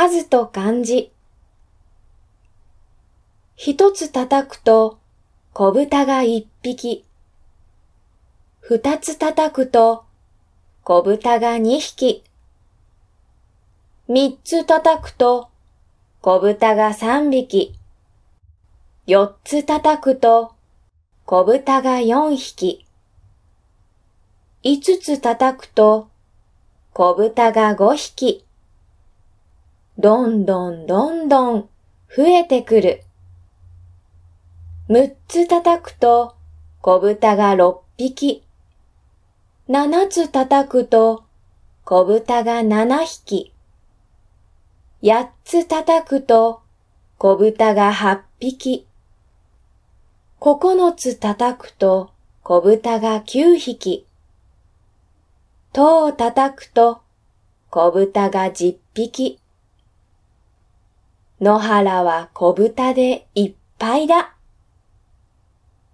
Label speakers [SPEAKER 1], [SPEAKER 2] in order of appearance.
[SPEAKER 1] 数と漢字。一つ叩くと小豚が一匹。二つ叩くと小豚が二匹。三つ叩くと小豚が三匹。四つ叩くと小豚が四匹。五つ叩くと小豚が五匹。どんどんどんどん増えてくる。六つ叩くと小豚が六匹。七つ叩くと小豚が七匹。八つ叩くと小豚が八匹。九つ叩くと小豚が九匹。塔を叩くと小豚が十匹。野原は小豚でいっぱいだ。